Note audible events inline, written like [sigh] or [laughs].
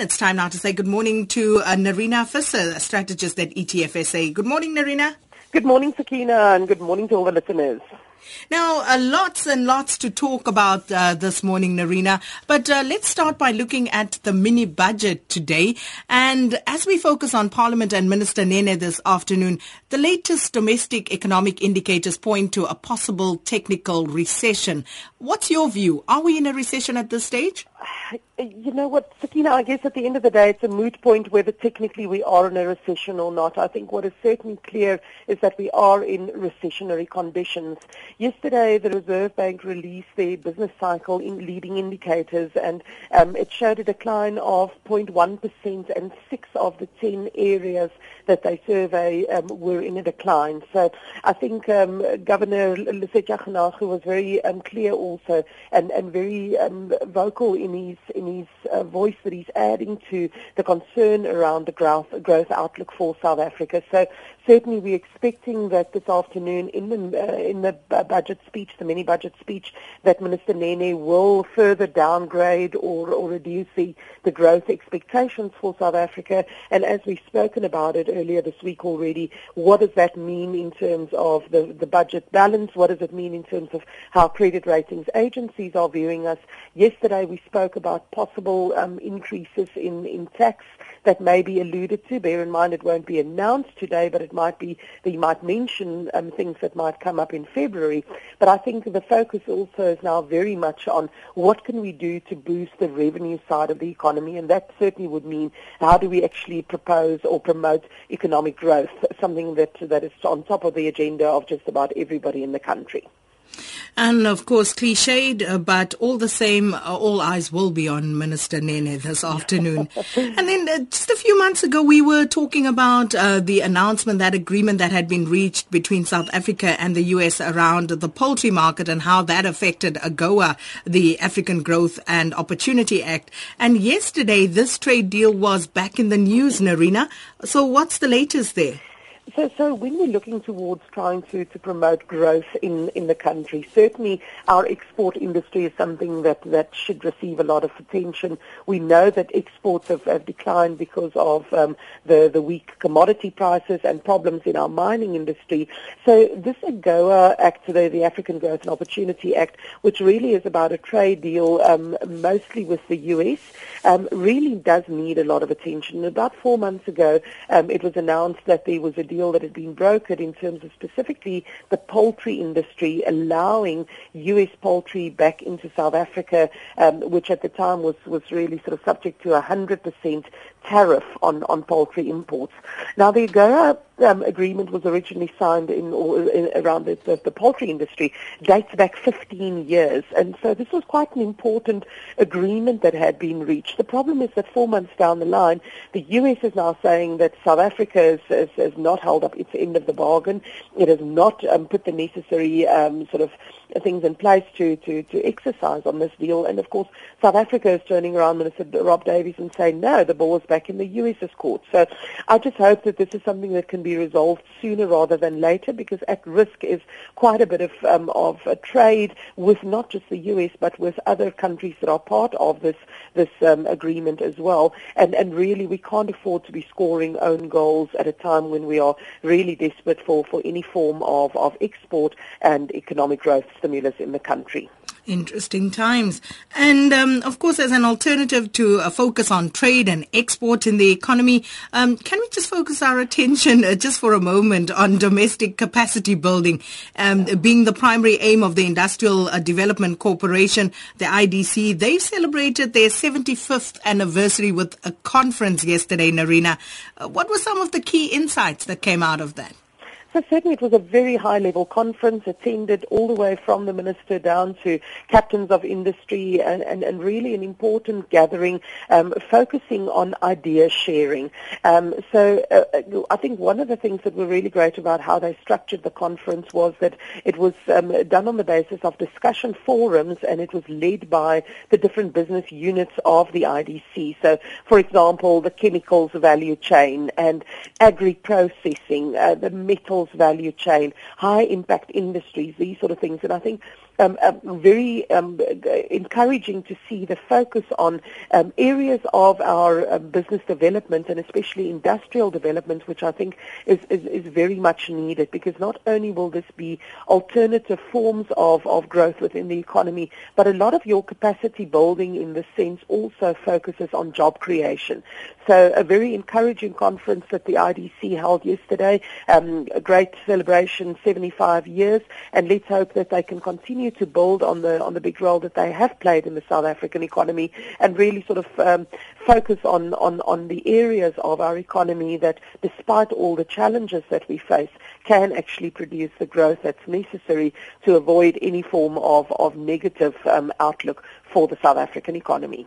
And it's time now to say good morning to uh, Nerina Visser, strategist at ETFSA. Good morning, Nerina. Good morning, Sakina, and good morning to all the listeners. Now, uh, lots and lots to talk about uh, this morning, Nerina. But uh, let's start by looking at the mini budget today. And as we focus on Parliament and Minister Nene this afternoon, the latest domestic economic indicators point to a possible technical recession. What's your view? Are we in a recession at this stage? [sighs] You know what, Sakina, I guess at the end of the day, it's a moot point whether technically we are in a recession or not. I think what is certainly clear is that we are in recessionary conditions. Yesterday, the Reserve Bank released their business cycle in leading indicators, and um, it showed a decline of 0.1%, and six of the 10 areas that they survey um, were in a decline. So I think um, Governor Lesetja who was very um, clear also and, and very um, vocal in his in his uh, voice that he's adding to the concern around the growth growth outlook for South Africa. So certainly we're expecting that this afternoon in the uh, in the budget speech, the mini budget speech, that Minister Nene will further downgrade or, or reduce the, the growth expectations for South Africa. And as we've spoken about it earlier this week already, what does that mean in terms of the, the budget balance? What does it mean in terms of how credit ratings agencies are viewing us? Yesterday we spoke about possible um, increases in, in tax that may be alluded to. Bear in mind it won't be announced today, but it might be you might mention um, things that might come up in February. But I think the focus also is now very much on what can we do to boost the revenue side of the economy, and that certainly would mean how do we actually propose or promote economic growth, something that that is on top of the agenda of just about everybody in the country. And of course, cliched, uh, but all the same, uh, all eyes will be on Minister Nene this afternoon. [laughs] and then uh, just a few months ago, we were talking about uh, the announcement, that agreement that had been reached between South Africa and the U.S. around the poultry market and how that affected AGOA, the African Growth and Opportunity Act. And yesterday, this trade deal was back in the news, Nerina. So what's the latest there? So, so when we're looking towards trying to, to promote growth in, in the country, certainly our export industry is something that, that should receive a lot of attention. We know that exports have, have declined because of um, the, the weak commodity prices and problems in our mining industry. So this AGOA Act, the, the African Growth and Opportunity Act, which really is about a trade deal um, mostly with the U.S., um, really does need a lot of attention. About four months ago, um, it was announced that there was a deal deal that had been brokered in terms of specifically the poultry industry allowing U.S. poultry back into South Africa, um, which at the time was, was really sort of subject to a 100% tariff on, on poultry imports. Now, the AGOA um, agreement was originally signed in, or, in around the, the, the, poultry industry, dates back 15 years. And so this was quite an important agreement that had been reached. The problem is that four months down the line, the U.S. is now saying that South Africa has, has, has not held up its end of the bargain. It has not um, put the necessary um, sort of things in place to, to, to exercise on this deal. And of course, South Africa is turning around, Minister Rob Davies, and saying, no, the ball is back in the US's court. So I just hope that this is something that can be resolved sooner rather than later because at risk is quite a bit of, um, of trade with not just the US but with other countries that are part of this, this um, agreement as well. And, and really we can't afford to be scoring own goals at a time when we are really desperate for, for any form of, of export and economic growth stimulus in the country. Interesting times. And um, of course, as an alternative to a focus on trade and export in the economy, um, can we just focus our attention uh, just for a moment on domestic capacity building, um, being the primary aim of the Industrial uh, Development Corporation, the IDC? They celebrated their 75th anniversary with a conference yesterday, Nerina. Uh, what were some of the key insights that came out of that? So certainly it was a very high-level conference attended all the way from the minister down to captains of industry and, and, and really an important gathering um, focusing on idea sharing. Um, so uh, I think one of the things that were really great about how they structured the conference was that it was um, done on the basis of discussion forums and it was led by the different business units of the IDC. So for example, the chemicals value chain and agri-processing, uh, the metal value chain, high impact industries, these sort of things. And I think um, uh, very um, encouraging to see the focus on um, areas of our business development and especially industrial development, which I think is, is, is very much needed because not only will this be alternative forms of, of growth within the economy, but a lot of your capacity building in this sense also focuses on job creation. So a very encouraging conference that the IDC held yesterday, um, a great celebration, 75 years, and let's hope that they can continue to build on the on the big role that they have played in the South African economy and really sort of um, focus on, on, on the areas of our economy that, despite all the challenges that we face, can actually produce the growth that's necessary to avoid any form of, of negative um, outlook for the South African economy.